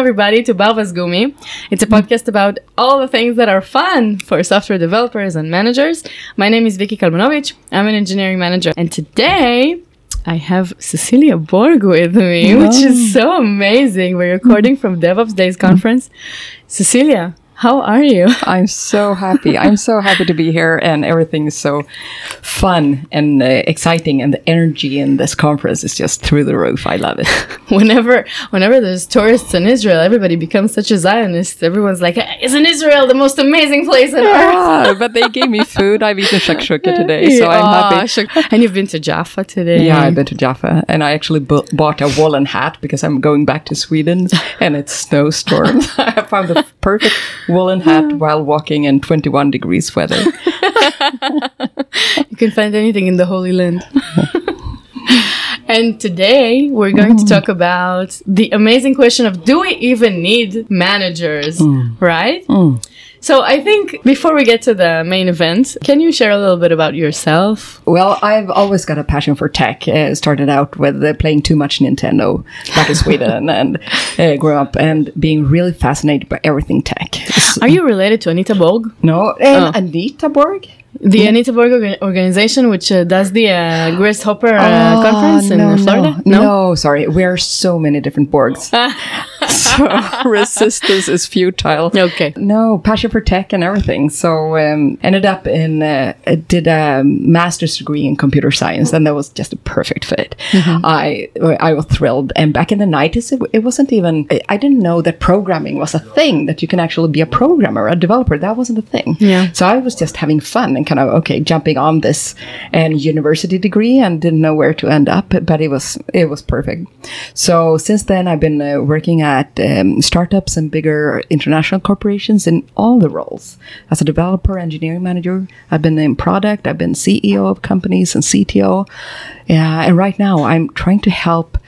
everybody to Balvas Gumi. It's a podcast about all the things that are fun for software developers and managers. My name is Vicky Kalmanovic. I'm an engineering manager. And today I have Cecilia Borg with me, which is so amazing. We're recording from DevOps Days conference. Cecilia, how are you? I'm so happy. I'm so happy to be here, and everything is so fun and uh, exciting, and the energy in this conference is just through the roof. I love it. whenever whenever there's tourists in Israel, everybody becomes such a Zionist. Everyone's like, "Isn't Israel the most amazing place on earth?" Ah, but they gave me food. I've eaten shakshuka today, so I'm happy. And you've been to Jaffa today. Yeah, I've been to Jaffa, and I actually bought a woolen hat because I'm going back to Sweden, and it's snowstorm. I found the perfect woolen hat while walking in 21 degrees weather. You can find anything in the Holy Land. and today we're going to talk about the amazing question of do we even need managers, right? So I think before we get to the main event, can you share a little bit about yourself? Well, I've always got a passion for tech. Uh, started out with uh, playing too much Nintendo back in Sweden and uh, grew up and being really fascinated by everything tech. Are you related to Anita Borg? No, and oh. Anita Borg? The Anita Borg organization, which uh, does the uh, Grace Hopper uh, conference in no, Florida? No, no, sorry. We're so many different Borgs. so resistance is futile. Okay. No, passion for tech and everything. So um, ended up in uh, did a master's degree in computer science, and that was just a perfect fit. I I was thrilled. And back in the nineties, it, it wasn't even. I didn't know that programming was a thing. That you can actually be a programmer, a developer. That wasn't a thing. Yeah. So I was just having fun and kind of okay, jumping on this and university degree, and didn't know where to end up. But it was it was perfect. So since then, I've been uh, working at um, startups and bigger international corporations in all the roles. As a developer, engineering manager, I've been in product, I've been CEO of companies and CTO. Yeah, and right now I'm trying to help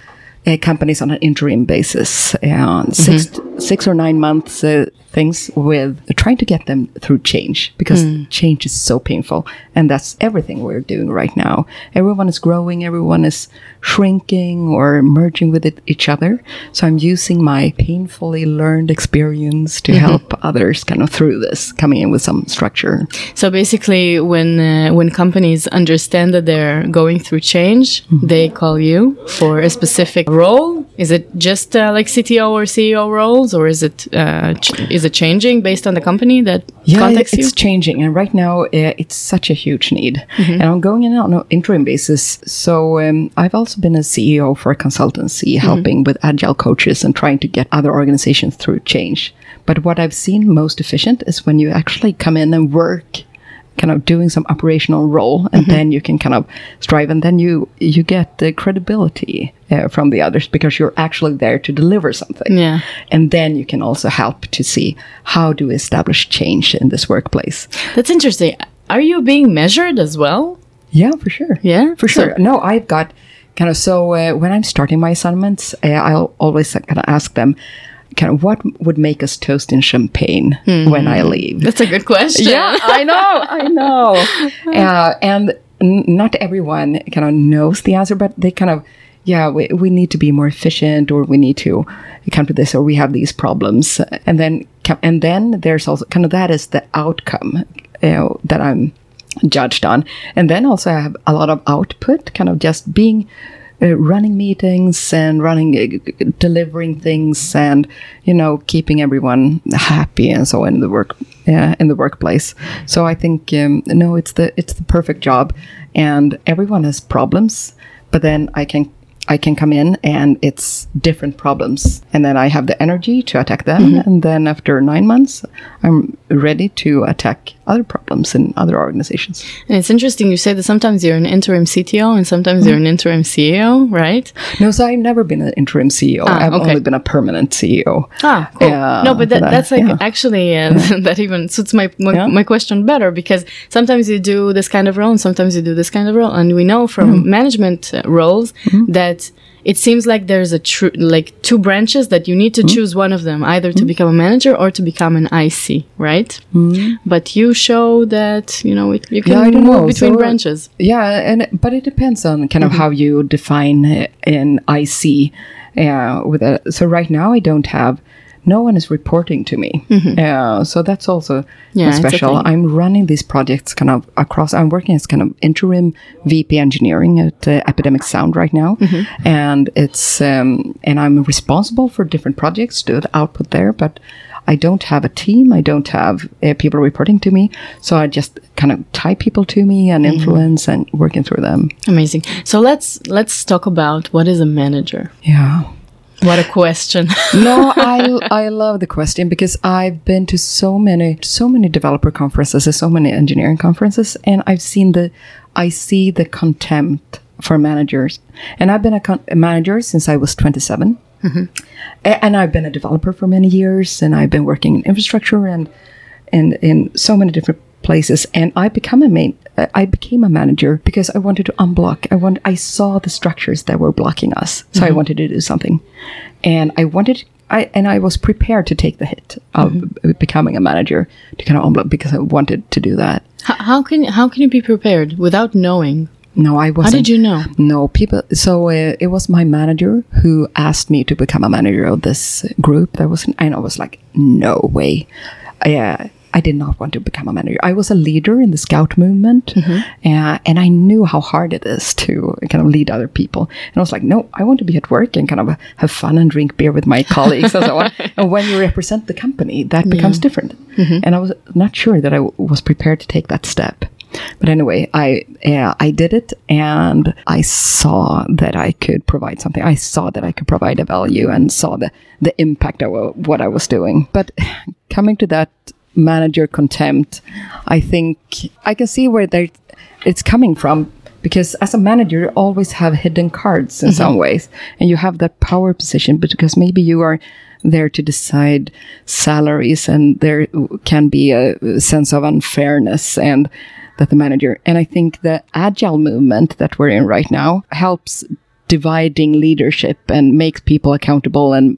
uh, companies on an interim basis, and six six or nine months uh, things with trying to get them through change because change is so painful, and that's everything we're doing right now. Everyone is growing, everyone is shrinking or merging with it, each other. So I'm using my painfully learned experience to help others kind of through this, coming in with some structure. So basically, when uh, when companies understand that they're going through change, they call you for a specific role. Is it just uh, like CTO or CEO roles, or is it uh, ch- is it changing based on the company that yeah, contacts it's you? changing, and right now uh, it's such a huge need, and I'm going in on an interim basis. So um, I've also been a CEO for a consultancy, helping with agile coaches and trying to get other organizations through change. But what I've seen most efficient is when you actually come in and work kind of doing some operational role and then you can kind of strive and then you you get the credibility uh, from the others because you're actually there to deliver something Yeah. and then you can also help to see how do we establish change in this workplace That's interesting. Are you being measured as well? yeah for sure Yeah, for sure So- no i've got kind of so uh, when i'm starting my assignments uh, i'll always kind of ask them kind of what would make us toast in champagne when i leave That's a good question. yeah, I know, I know. Uh, and n- not everyone kind of knows the answer, but they kind of, yeah, we, we need to be more efficient, or we need to come to this, or we have these problems, and then and then there's also kind of that is the outcome uh, that I'm judged on, and then also I have a lot of output, kind of just being uh, running meetings and running uh, delivering things and you know keeping everyone happy and so in the work uh, in the workplace. So i think um, no it's the it's the perfect job and everyone has problems but then i can i can come in and it's different problems. And then i have the energy to attack them and then after nine months i'm ready to attack other problems in other organizations And it's interesting you say that sometimes you're an interim CTO and sometimes you're an interim CEO, right? no so i've never been an interim ceo Ah, i've okay. only been a permanent ceo Ah, cool. Yeah, no, but that, that- that's like yeah. actually uh, that even suits my my, Yeah. my question better because sometimes you do this kind of role and sometimes you do this kind of role, and we know from Mm-hmm. management uh, roles that it seems like there's a true like two branches that you need to Mm-hmm. choose one of them either to become a manager or to become an IC, right? But you show that you know it, you can. Yeah, move know. between So, branches. Yeah, and but it depends on kind of how you define uh, an IC. Uh, with a, so right now I don't have no one is reporting to me. Uh, so that's also Mm-hmm. Yeah, special. I'm running these projects kind of across. I'm working as kind of interim VP engineering at uh, Epidemic Sound right now, Mm-hmm. and it's um, and I'm responsible for different projects, do the output there, but. I don't have a team. I don't have uh, people reporting to me. So I just kind of tie people to me and Mm-hmm. influence and working through them. Amazing. So let's let's talk about what is a manager. Yeah. What a question. no, I I love the question because I've been to so many so many developer conferences and so many engineering conferences, and I've seen the I see the contempt for managers, and I've been a, con- a manager since I was twenty mm-hmm. A- and I've been a developer for many years, and I've been working in infrastructure and and in so many different places. And I become a main. Uh, I became a manager because I wanted to unblock. I want. I saw the structures that were blocking us, so I wanted to do something, and I wanted. I and I was prepared to take the hit of becoming a manager to kind of unblock because I wanted to do that. how, how can how can you be prepared without knowing? No, I wasn't. How did you know? No, people. So uh, it was my manager who asked me to become a manager of this group. That was, and I was like, no way. Uh, I did not want to become a manager. I was a leader in the scout movement, uh, and I knew how hard it is to kind of lead other people. And I was like, no, I want to be at work and kind of have fun and drink beer with my colleagues and so on. And when you represent the company, that becomes different. And I was not sure that I w- was prepared to take that step. But anyway, I uh, I did it, and I saw that I could provide something. I saw that I could provide a value, and saw the the impact of what I was doing. But coming to that manager contempt, I think I can see where it's coming from. Because as a manager, you always have hidden cards in some mm-hmm. ways, and you have that power position. But because maybe you are there to decide salaries, and there can be a sense of unfairness, and that the manager and i think the agile movement that we're in right now helps dividing leadership and makes people accountable and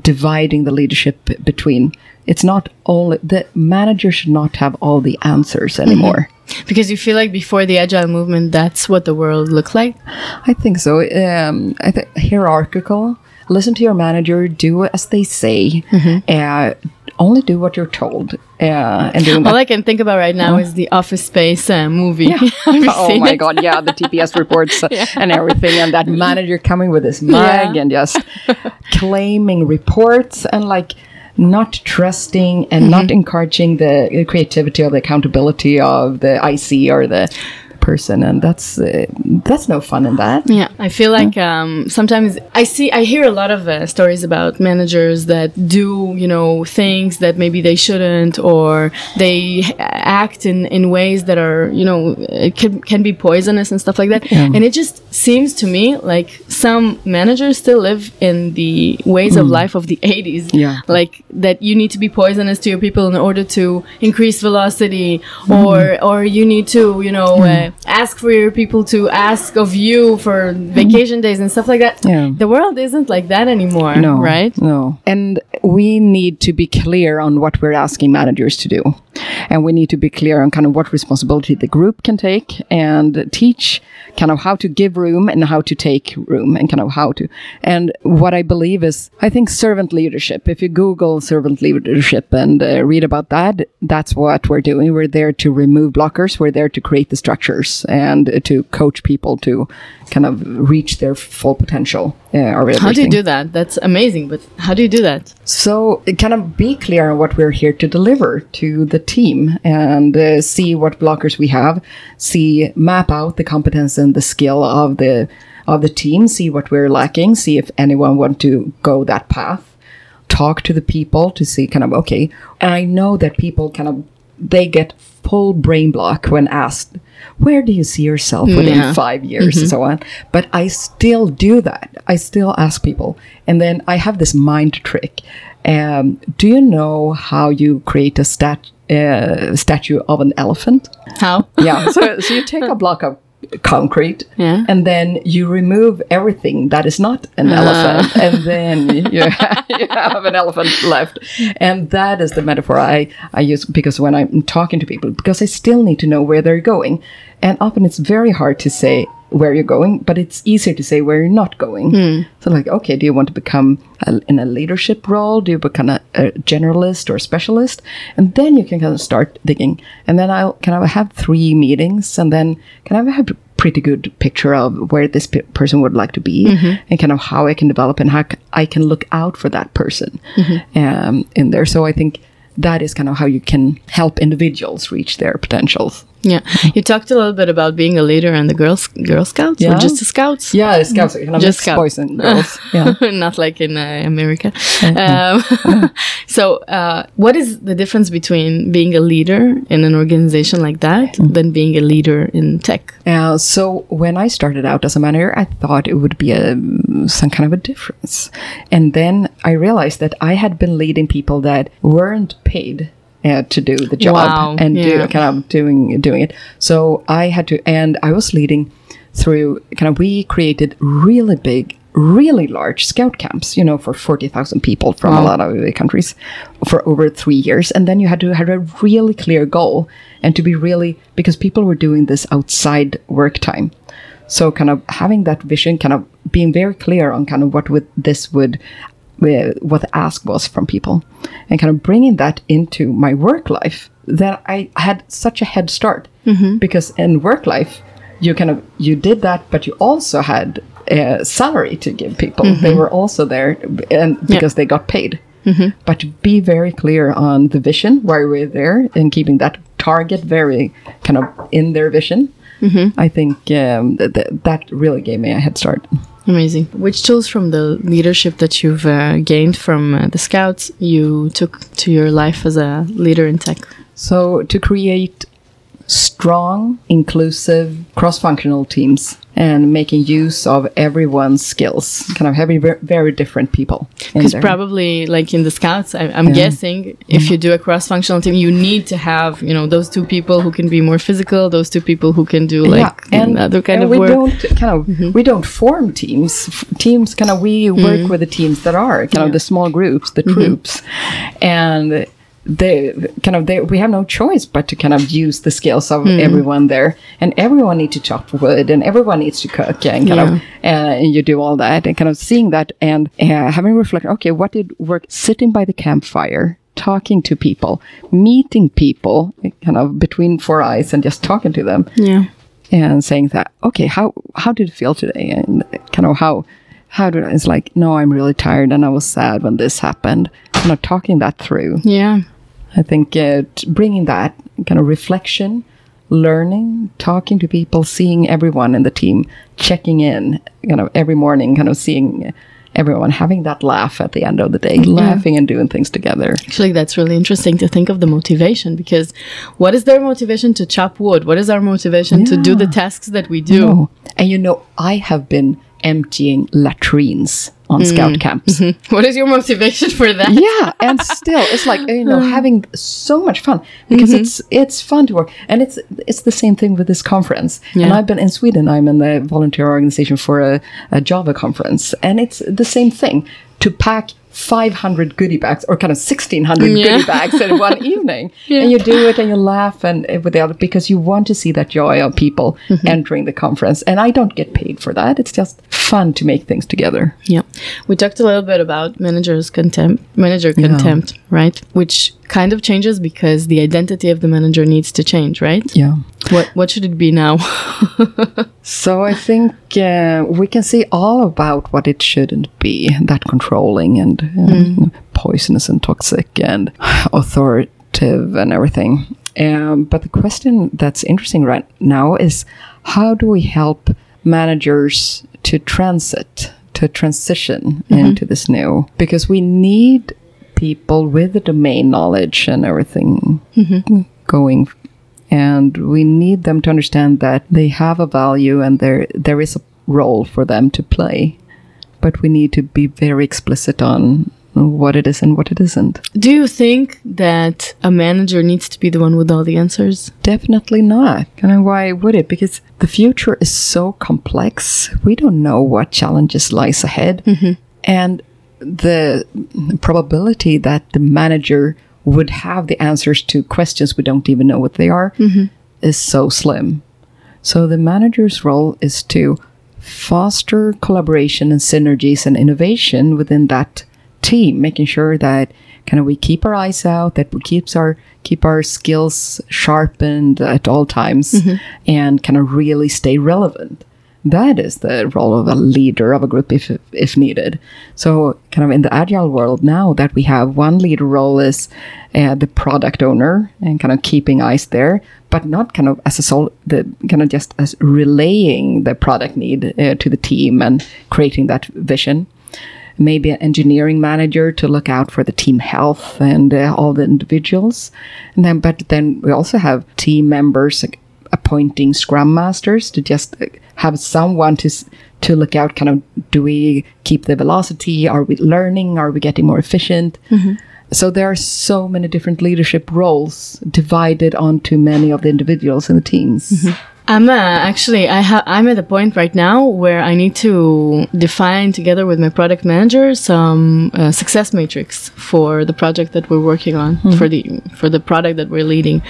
dividing the leadership between. It's not all the manager should not have all the answers anymore. Because you feel like before the agile movement, that's what the world looked like. i think so. Um, i think hierarchical listen to your manager do as they say. Uh, only do what you're told uh, and doing All I can think about right now is the Office Space uh, movie. You oh my it? god, yeah, the TPS reports uh, and everything, and that manager coming with his mug Yeah. and just claiming reports and like not trusting and Mm-hmm. not encouraging the creativity or the accountability of the IC or the person, and that's uh, that's no fun in that. Yeah, I feel like um, sometimes I see, I hear a lot of uh, stories about managers that do, you know, things that maybe they shouldn't, or they act in, in ways that are, you know, it can, can be poisonous and stuff like that. And it just seems to me like some managers still live in the ways of mm. life of the 80s. Yeah. Like that you need to be poisonous to your people in order to increase velocity, or, mm. or you need to, you know, mm. uh, ask for your people to ask of you for vacation days and stuff like that. Yeah. The world isn't like that anymore, No, right? No. And we need to be clear on what we're asking managers to do. And we need to be clear on kind of what responsibility the group can take and teach kind of how to give room and how to take room and kind of how to. And what I believe is, I think servant leadership, if you Google servant leadership and uh, read about that, that's what we're doing. We're there to remove blockers. We're there to create the structures and uh, to coach people to kind of reach their full potential. Uh, How do you do that? That's amazing, but how do you do that? So, kind of be clear on what we're here to deliver to the team and uh, see what blockers we have, see, map out the competence and the skill of the of the team, see what we're lacking, see if anyone want to go that path, talk to the people to see kind of okay. I know that people kind of they get full brain block when asked, "Where do you see yourself within Yeah. five years?" and so on. But I still do that. I still ask people, and then I have this mind trick. Um, do you know how you create a stat uh, statue of an elephant? How? Yeah. So, so you take a block of concrete, Yeah. and then you remove everything that is not an ah. elephant, and then you, you have an elephant left. And that is the metaphor I, I use because when I'm talking to people, because I still need to know where they're going. And often it's very hard to say, where you're going, but it's easier to say where you're not going. Hmm. So, like, okay, do you want to become a, in a leadership role? Do you become a, a generalist or a specialist? And then you can kind of start digging. And then I'll kind of have three meetings, and then kind of have a pretty good picture of where this pe- person would like to be, mm-hmm. and kind of how I can develop and how c- I can look out for that person mm-hmm. um, in there. So I think that is kind of how you can help individuals reach their potentials. Yeah. You talked a little bit about being a leader and the girls, Girl Scouts or Yeah. just the Scouts? Yeah, the scouts kind Just mixed scout. boys and girls. Yeah. Not like in uh, America. Um, so, uh, what is the difference between being a leader in an organization like that than being a leader in tech? Uh, so when I started out as a manager, I thought it would be a some kind of a difference, and then I realized that I had been leading people that weren't paid. Uh, to do the job Wow, and yeah. do kind of doing doing it, so I had to, and I was leading through kind of we created really big, really large scout camps, you know, for forty thousand people from a lot of the countries for over three years, and then you had to have a really clear goal and to be really because people were doing this outside work time. So kind of having that vision, kind of being very clear on kind of what would this would, what the ask was from people, and kind of bringing that into my work life. Then I had such a head start mm-hmm. because in work life, you kind of you did that, but you also had a salary to give people. They mm-hmm. were also there, and because they got paid. Mm-hmm. But to be very clear on the vision, why we're there, and keeping that target very kind of in their vision, I think um, th- th- that really gave me a head start. Amazing. Which tools from the leadership that you've uh, gained from uh, the Scouts you took to your life as a leader in tech? So to create strong, inclusive, cross-functional teams and making use of everyone's skills, kind of having ver- very different people. Because probably, like in the Scouts, I, I'm Yeah. guessing if you do a cross-functional team, you need to have you know those two people who can be more physical, those two people who can do like and other kind of we work. Mm-hmm. don't kind of we don't form teams. Teams kind of we work with the teams that are kind Yeah. of the small groups, the Mm-hmm. troops, and they kind of they we have no choice but to kind of use the skills of Mm. everyone there, and everyone needs to chop wood, and everyone needs to cook, and kind of uh, and you do all that, and kind of seeing that and uh, having reflect. Okay, what did work? Sitting by the campfire. Talking to people, meeting people, kind of between four eyes, and just talking to them Yeah. and saying that okay how how did it feel today and kind of how how did it's like no i'm really tired and i was sad when this happened kind of talking that through Yeah. I think uh, bringing that kind of reflection learning talking to people seeing everyone in the team checking in kind of every morning kind of seeing everyone having that laugh at the end of the day laughing and doing things together. Actually, that's really interesting to think of the motivation because what is their motivation to chop wood? What is our motivation to do the tasks that we do? Oh, and you know i have been emptying latrines on mm-hmm. scout camps. What is your motivation for that? yeah and still it's like you know mm. having so much fun because mm-hmm. it's it's fun to work and it's it's the same thing with this conference. And i've been in sweden i'm in the volunteer organization for a, a java conference and it's the same thing. To pack 500 goodie bags or kind of 1600 Yeah. goodie bags in one evening. And you do it and you laugh and uh, with the other because you want to see that joy of people entering the conference. And i don't get paid for that. It's just fun to make things together. Yeah. We talked a little bit about managers contempt, manager contempt, right? Which kind of changes because the identity of the manager needs to change, right? yeah What what should it be now? So I think uh, we can see all about what it shouldn't be that controlling and uh, poisonous and toxic and authoritative and everything. Um, but the question that's interesting right now is how do we help managers to transit, to transition into this new? Because we need people with the domain knowledge and everything mm-hmm. going. And we need them to understand that they have a value and there there is a role for them to play. But we need to be very explicit on what it is and what it isn't. Do you think that a manager needs to be the one with all the answers? definitely not. And why would it? Because the future is so complex. We don't know what challenges lies ahead. Mm-hmm. And the probability that the manager would have the answers to questions we don't even know what they are mm-hmm. is so slim. So the manager's role is to foster collaboration and synergies and innovation within that team, making sure that kind of we keep our eyes out, that we keeps our keep our skills sharpened at all times, mm-hmm. and kind of really stay relevant. That is the role of a leader of a group if if needed. So, kind of in the agile world now that we have one leader role is uh, the product owner and kind of keeping eyes there, but not kind of as a sole, the kind of just as relaying the product need uh, to the team and creating that vision maybe an engineering manager to look out for the team health and uh, all the individuals and then but then we also have team members appointing scrum masters to just have someone to to look out kind of do we keep the velocity? Are we learning? Are we getting more efficient? Mm-hmm. So there are so many different leadership roles divided onto many of the individuals in the teams mm-hmm. I'm uh, actually I ha- I'm at a point right now where I need to define together with my product manager some uh, success metrics for the project that we're working on for the for the product that we're leading,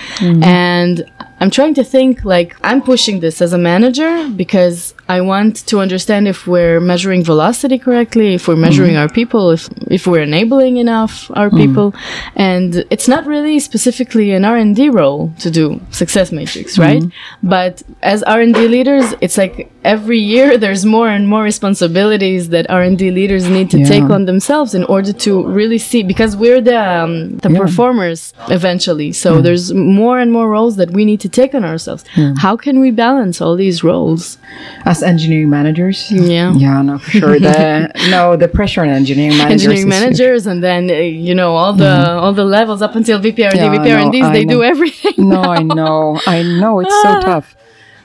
and I'm trying to think like I'm pushing this as a manager because I want to understand if we're measuring velocity correctly, if we're measuring our people, if if we're enabling enough our people, and it's not really specifically an R and D role to do success metrics, right? But as R and D leaders, it's like every year there's more and more responsibilities that R and D leaders need to take on themselves in order to really see because we're the um, the performers eventually. So there's more and more roles that we need to take on ourselves. How can we balance all these roles? as engineering managers? Yeah. yeah no for sure. The no the pressure on engineering managers engineering managers and then uh, you know all the all the levels up until Yeah, I VPRDs, know, I they do everything. no i know. I know. It's so tough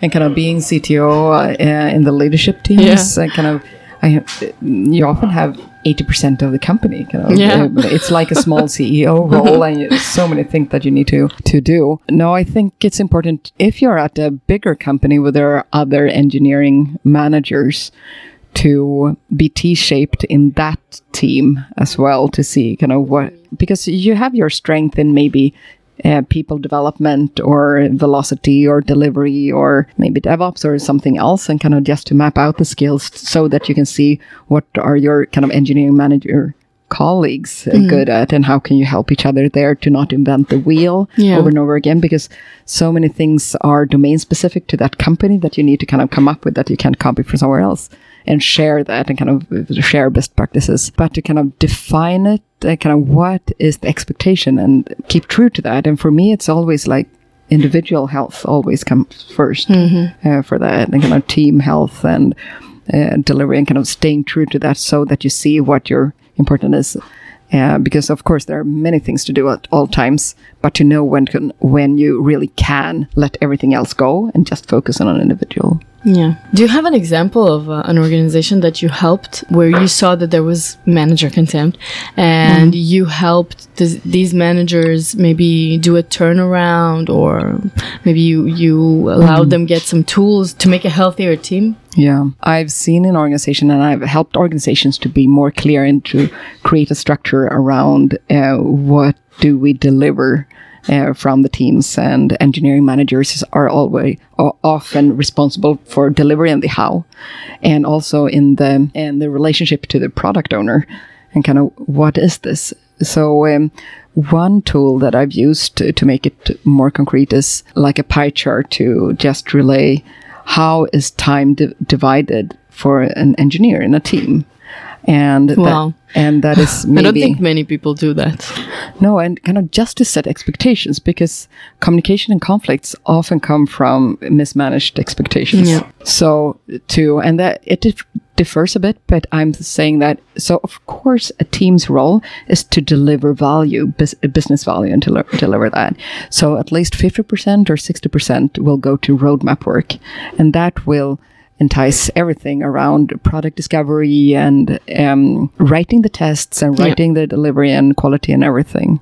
and kind of being cto uh, in the leadership teams Yeah. uh, kind of I, you often have 80% of the company kind of Yeah. uh, it's like a small ceo role and so many things that you need to to do no i think it's important if you're at a bigger company where there are other engineering managers to be T-shaped in that team as well to see kind of what because you have your strength in maybe uh, people development or velocity or delivery or maybe DevOps or something else and kind of just to map out the skills so that you can see what are your kind of engineering manager colleagues uh, good at and how can you help each other there to not invent the wheel Yeah. over and over again because so many things are domain specific to that company that you need to kind of come up with that you can't copy from somewhere else and share that and kind of share best practices but to kind of define it uh, kind of what is the expectation and keep true to that. And for me it's always like individual health always comes 1st uh, for that and kind of team health and uh, delivery and kind of staying true to that so that you see what your important is. Uh, because of course there are many things to do at all times but to know when can, when you really can let everything else go and just focus on an individual Yeah. Do you have an example of uh, an organization that you helped where you saw that there was manager contempt and Mm-hmm. you helped th- these managers maybe do a turnaround or maybe you, you allowed Mm-hmm. them get some tools to make a healthier team? Yeah, I've seen an organization and I've helped organizations to be more clear and to create a structure around uh, what do we deliver uh, from the teams and engineering managers are always o- often responsible for delivery and the how, and also in the in the relationship to the product owner and kind of what is this. So um, one tool that I've used to, to make it more concrete is like a pie chart to just relay how is time di- divided for an engineer in a team and that- Wow. and that is maybe I don't think many people do that. no and kind of just to set expectations because communication and conflicts often come from mismanaged expectations Yeah. so to and that it dif- differs a bit but i'm saying that so of course a team's role is to deliver value bus- business value and to deli- deliver that so at least 50% or 60% will go to roadmap work and that will entice everything around product discovery and um, writing the tests and Yeah. writing the delivery and quality and everything.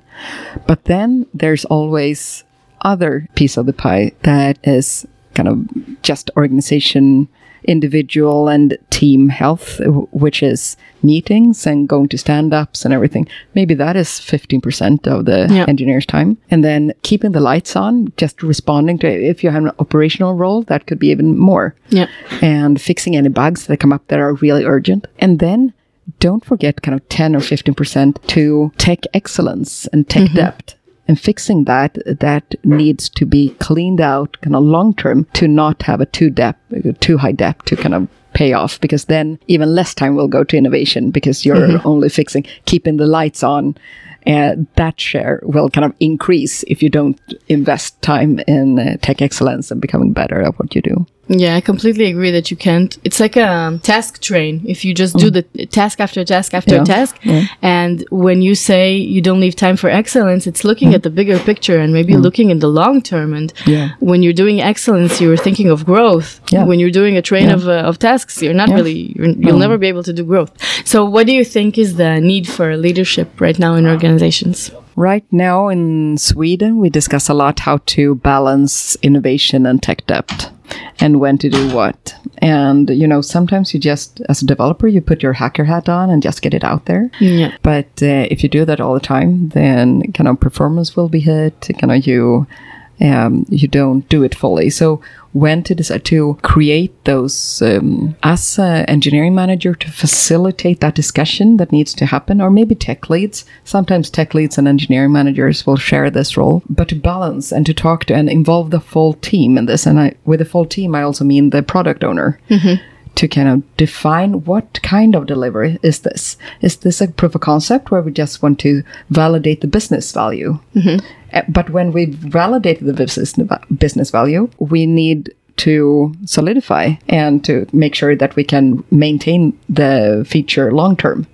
But then there's always other piece of the pie that is kind of just organization individual and team health, which is meetings and going to stand ups and everything. Maybe that is 15% of the Yeah. engineer's time. And then keeping the lights on, just responding to if you have an operational role, that could be even more. Yeah. And fixing any bugs that come up that are really urgent. And then don't forget kind of 10 or 15% to tech excellence and tech mm-hmm. debt. And fixing that, that needs to be cleaned out kind of long term to not have a too debt, too high debt to kind of pay off because then even less time will go to innovation because you're mm-hmm. only fixing, keeping the lights on. And that share will kind of increase if you don't invest time in uh, tech excellence and becoming better at what you do. Yeah, I completely agree that you can't. It's like a task train. If you just do mm. the task after task after Yeah, task, and when you say you don't leave time for excellence, it's looking mm. at the bigger picture and maybe mm. looking in the long term. And Yeah. when you're doing excellence, you're thinking of growth. When you're doing a train of, uh, of tasks, you're not really, you're, you'll never be able to do growth. So, what do you think is the need for leadership right now in organizations? Right now in Sweden, we discuss a lot how to balance innovation and tech debt and when to do what. And, you know, sometimes you just, as a developer, you put your hacker hat on and just get it out there. Yeah. But uh, if you do that all the time, then kind of performance will be hit. Kind of you, um, you don't do it fully. So when to decide to create those um, as an engineering manager to facilitate that discussion that needs to happen, or maybe tech leads. Sometimes tech leads and engineering managers will share this role, but to balance and to talk to and involve the full team in this. And I, with the full team, I also mean the product owner to kind of define what kind of delivery is this? Is this a proof of concept where we just want to validate the business value? Uh, But when we validate the business business value, we need to solidify and to make sure that we can maintain the feature long term.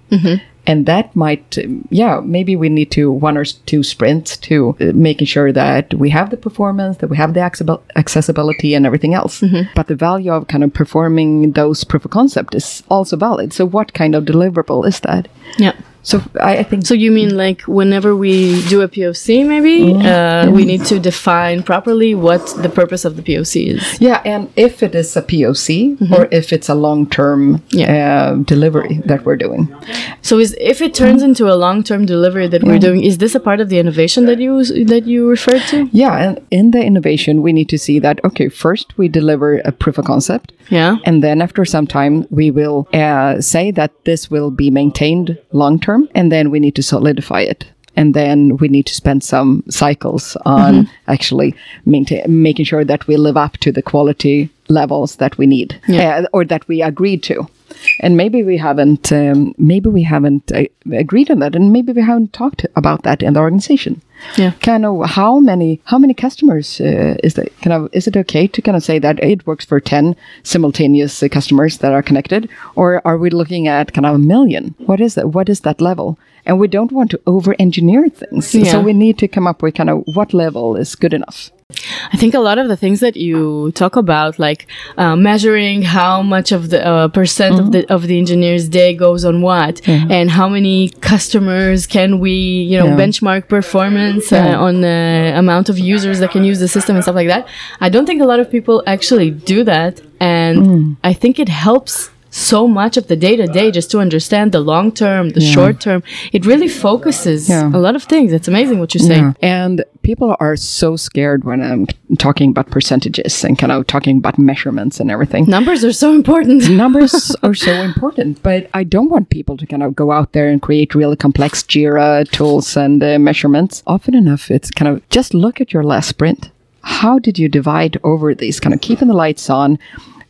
And that might, um, yeah, maybe we need to one or two sprints to uh, making sure that we have the performance, that we have the accessibil- accessibility and everything else. But the value of kind of performing those proof of concept is also valid. So what kind of deliverable is that? Yeah. So I, I think So you mean like whenever we do a POC, maybe uh, we need to define properly what the purpose of the POC is. Yeah, and if it is a POC or if it's a long term Yeah. uh, delivery that we're doing. So is if it turns into a long-term delivery that we're doing, is this a part of the innovation that you that you referred to? Yeah, and in the innovation, we need to see that, okay, first we deliver a proof of concept. Yeah. And then after some time, we will uh, say that this will be maintained long term, and then we need to solidify it. And then we need to spend some cycles on mm-hmm. actually maintain, making sure that we live up to the quality levels that we need Yeah. uh, or that we agreed to. And maybe we haven't, um, maybe we haven't uh, agreed on that, and maybe we haven't talked about that in the organization Yeah. kind of how many how many customers uh, is that kind of is it okay to kind of say that it works for 10 simultaneous uh, customers that are connected or are we looking at kind of a million what is that what is that level and we don't want to over engineer things Yeah. so we need to come up with kind of what level is good enough I think a lot of the things that you talk about, like uh, measuring how much of the uh, percent of the of the engineer's day goes on what, and how many customers can we, you know, Yeah. benchmark performance Yeah. uh, on the amount of users that can use the system and stuff like that. I don't think a lot of people actually do that, and I think it helps so much of the day to day just to understand the long term, the short term. It really focuses Yeah. a lot of things. It's amazing what you say. Yeah. And people are so scared when I'm talking about percentages and kind of talking about measurements and everything. Numbers are so important. numbers are so important, but I don't want people to kind of go out there and create really complex Jira tools and uh, measurements. Often enough, it's kind of just look at your last sprint. How did you divide over these? Kind of keeping the lights on.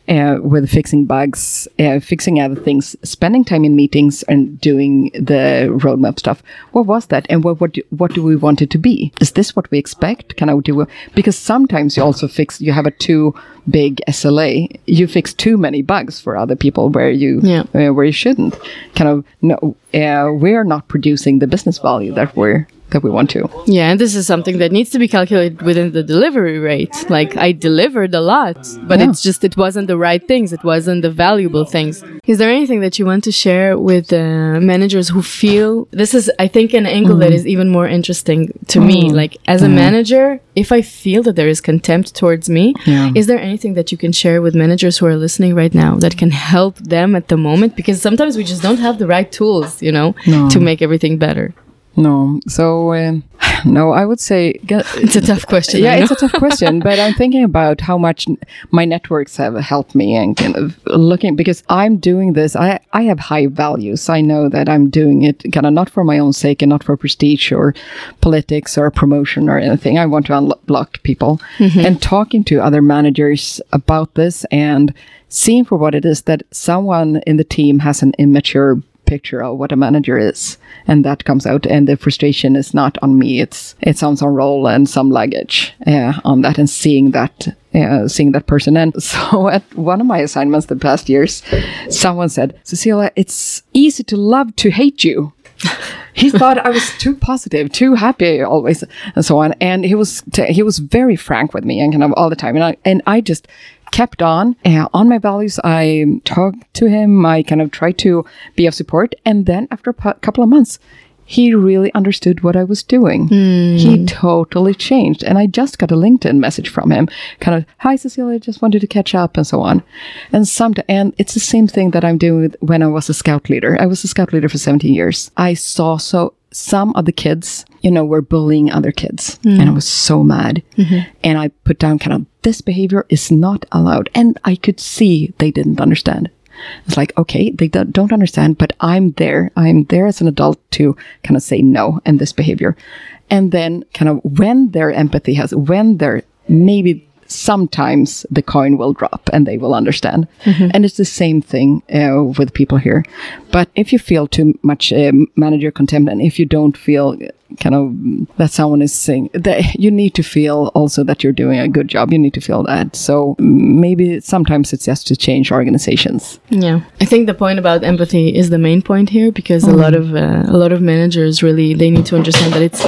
Uh, with fixing bugs, uh, fixing other things, spending time in meetings, and doing the roadmap stuff. What was that, and what what do, what do we want it to be? Is this what we expect? Kind of do because sometimes you also fix. You have a too big SLA. You fix too many bugs for other people where you Yeah. uh, where you shouldn't. Kind of no, uh, we're not producing the business value that we're that we want to. Yeah, and this is something that needs to be calculated within the delivery rate. Like I delivered a lot, but Yeah. it's just it wasn't the right things. It wasn't the valuable things. Is there anything that you want to share with uh, managers who feel this is I think an angle that mm. is even more interesting to me. Mm. Like as a mm. manager, if I feel that there is contempt towards me, Yeah. is there anything that you can share with managers who are listening right now that can help them at the moment because sometimes we just don't have the right tools, you know, No. to make everything better. No, so um, no, I would say get, It's a tough question. Yeah, it's a tough question, but I'm thinking about how much n- my networks have helped me and kind of looking because I'm doing this. I I have high values. I know that I'm doing it kind of not for my own sake and not for prestige or politics or promotion or anything. I want to unblock people and talking to other managers about this and seeing for what it is that someone in the team has an immature picture of what a manager is and that comes out and the frustration is not on me it's it's on some role and some luggage uh, on that and seeing that uh, seeing that person and so at one of my assignments the past years someone said cecilia it's easy to love to hate you he thought I was too positive, too happy always, and so on. And he was t- he was very frank with me and kind of all the time. And I and I just kept on uh, on my values. I talked to him. I kind of tried to be of support. And then after a couple of months, he really understood what I was doing. He totally changed. And I just got a LinkedIn message from him, kind of, "Hi Cecilia, just wanted to catch up," and so on. And some and it's the same thing that I'm doing with when I was a scout leader. I was a scout leader for 17 years. I saw so some of the kids, you know, were bullying other kids, mm-hmm. and I was so mad. Mm-hmm. And I put down kind of this behavior is not allowed, and I could see they didn't understand. It's like, okay, they don't don't understand, but I'm there. I'm there as an adult to kind of say no and this behavior. And then kind of when their empathy has, when they're maybe sometimes the coin will drop and they will understand. And it's the same thing uh, with people here. But if you feel too much um, manager contempt and if you don't feel kind of that someone is saying that you need to feel also that you're doing a good job, you need to feel that. So maybe sometimes it's just to change organizations. Yeah, I think the point about empathy is the main point here because a lot of uh, a lot of managers really they need to understand that it's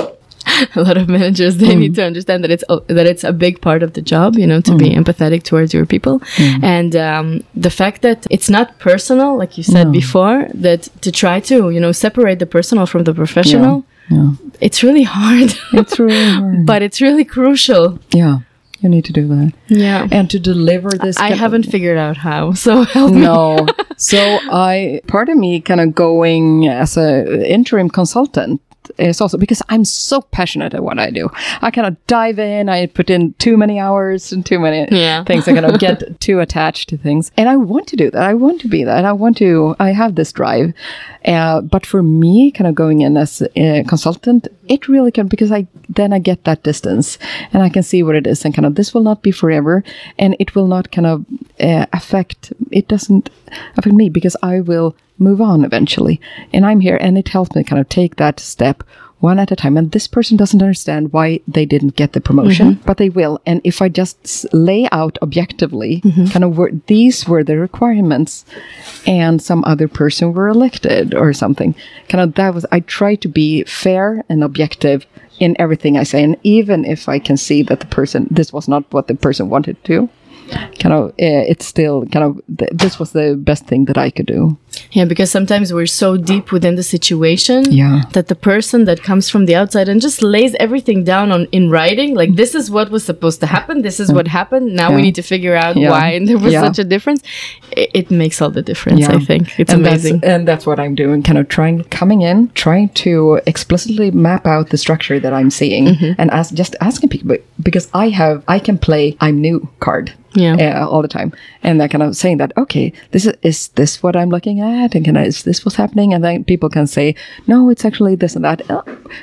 a lot of managers they need mm. to understand that it's a- that it's a big part of the job, you know, to be mm. empathetic towards your people, mm. and um, the fact that it's not personal, like you said before, that to try to you know separate the personal from the professional, Yeah. it's really hard, It's really hard. but it's really crucial. yeah. You need to do that. Yeah, And to deliver this. I haven't figured out how, so help me. no. So I part of me kind of going as a interim consultant is also because I'm so passionate at what I do. I kind of dive in. I put in too many hours and too many Yeah. things. I kind of get too attached to things, and I want to do that. I want to be that. I want to. I have this drive. Uh, but for me, kind of going in as a consultant, it really can because I then I get that distance and I can see what it is and kind of this will not be forever, and it will not kind of uh, affect. It doesn't affect me because I will move on eventually, and I'm here, and it helps me kind of take that step one at a time. And this person doesn't understand why they didn't get the promotion, mm-hmm. but they will. And if I just lay out objectively, mm-hmm. kind of where these were the requirements, and some other person were elected or something, kind of that was, I try to be fair and objective in everything I say. And even if I can see that the person, this was not what the person wanted to, kind of, uh, it's still kind of, th- this was the best thing that I could do. Yeah, because sometimes we're so deep within the situation Yeah. that the person that comes from the outside and just lays everything down on in writing, like this is what was supposed to happen, this is what happened. Now we need to figure out Yeah. why and there was Yeah. such a difference. It, it makes all the difference. I think it's and amazing. That's, and that's what I'm doing, kind of trying, coming in, trying to explicitly map out the structure that I'm seeing Mm-hmm. and ask, just asking people because I have, I can play I'm new card. Yeah. uh, all the time, and that kind of saying that okay, this is is this what I'm looking at, and can I, is this what's happening? And then people can say no, it's actually this and that, Uh,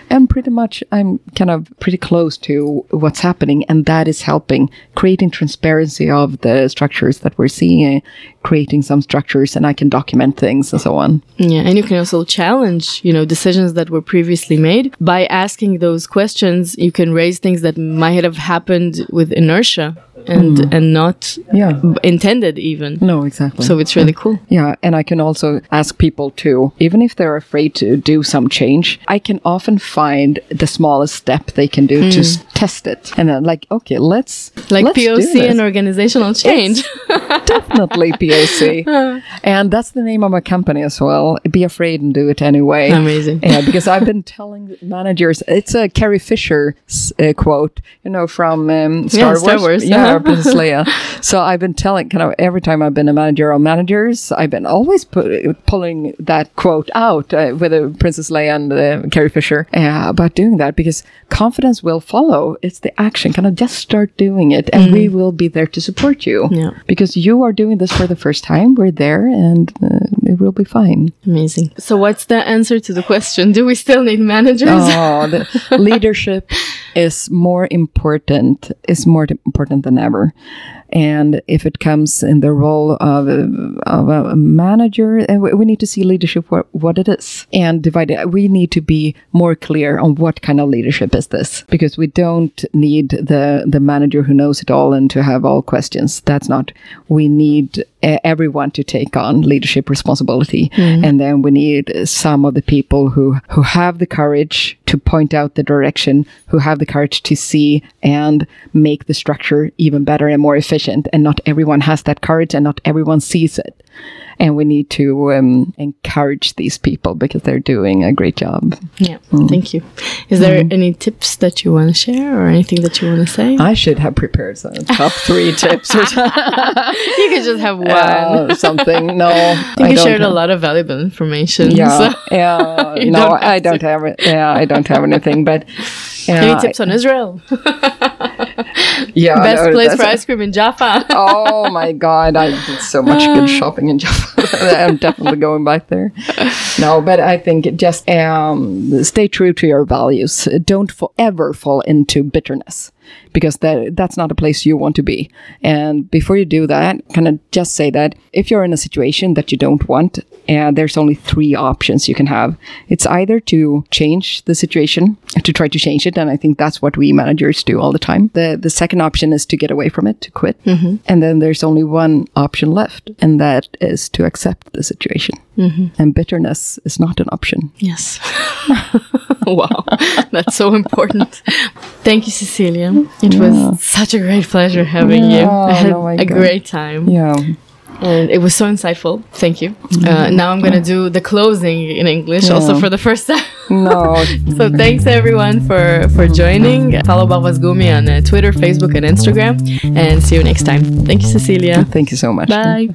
and pretty much I'm kind of pretty close to what's happening, and that is helping creating transparency of the structures that we're seeing, creating some structures, and I can document things and so on. Yeah, and you can also challenge, you know, decisions that were previously made by asking those questions. You can raise things that might have happened with inertia and mm. and not Yeah. b- intended even. No, exactly. So it's really cool. Yeah, and I can also ask people to, even if they're afraid to do some change, I can often find the smallest step they can do to mm. s- test it, and then like, okay, let's Like let's POC and organizational change. definitely POC, and that's the name of my company as well. Be afraid and do it anyway. Amazing. Yeah, because I've been telling managers, it's a Carrie Fisher uh, quote, you know, from um, Star, Yeah, Wars. Star Wars, Yeah, uh-huh. Princess Leia. So I've been telling, kind of, every time I've been a manager of managers, I've been always put, pulling that quote out uh, with uh, Princess Leia and uh, Carrie Fisher uh, about doing that because confidence will follow. It's the action. Kind of just start doing it, and we will be there to support you. Mm. Yeah. Because you are doing this for the first time. We're there, and uh, it will be fine. Amazing. So what's the answer to the question? Do we still need managers? Oh, the leadership is more important. Is more important than ever. And if it comes in the role of a, of a manager, and we we need to see leadership what, what it is and divide it. We need to be more clear on what kind of leadership is this, because we don't need the the manager who knows it all and to have all questions. That's not. We need uh, everyone to take on leadership responsibility, and then we need some of the people who who have the courage to point out the direction, who have the courage to see and make the structure even better and more efficient. And not everyone has that courage, and not everyone sees it. And we need to um, encourage these people because they're doing a great job. Yeah. Mm. Thank you. Is there any tips that you want to share or anything that you want to say? I should have prepared some top three tips or you could just have one. uh, something. No, I think you don't shared a lot of valuable information. Yeah, So. yeah. No, don't I don't have it. Yeah, I don't have anything. But Any tips on Israel? yeah, Best no, place for ice cream in Jaffa. oh my god, I did so much good shopping in Jaffa. I'm definitely going back there. No, but I think just um, stay true to your values. Don't fo- ever fall into bitterness because that that's not a place you want to be. And before you do that, kind of just say that if you're in a situation that you don't want, and there's only three options you can have. It's either to change the situation, to try to change it, and I think that's what we managers do all the time. The the second option is to get away from it, to quit. Mm-hmm. And then there's only one option left, and that is to accept the situation. And bitterness is not an option. Yes. wow. That's so important. Thank you, Cecilia. It was such a great pleasure having you. Yeah, I had oh a God. great time. Yeah. And it was so insightful. Thank you. Uh, now I'm going to do the closing in English also for the first time. No. so thanks everyone for, for joining. Follow Bavas Gumi on uh, Twitter, Facebook, and Instagram. And see you next time. Thank you, Cecilia. Thank you so much. Bye.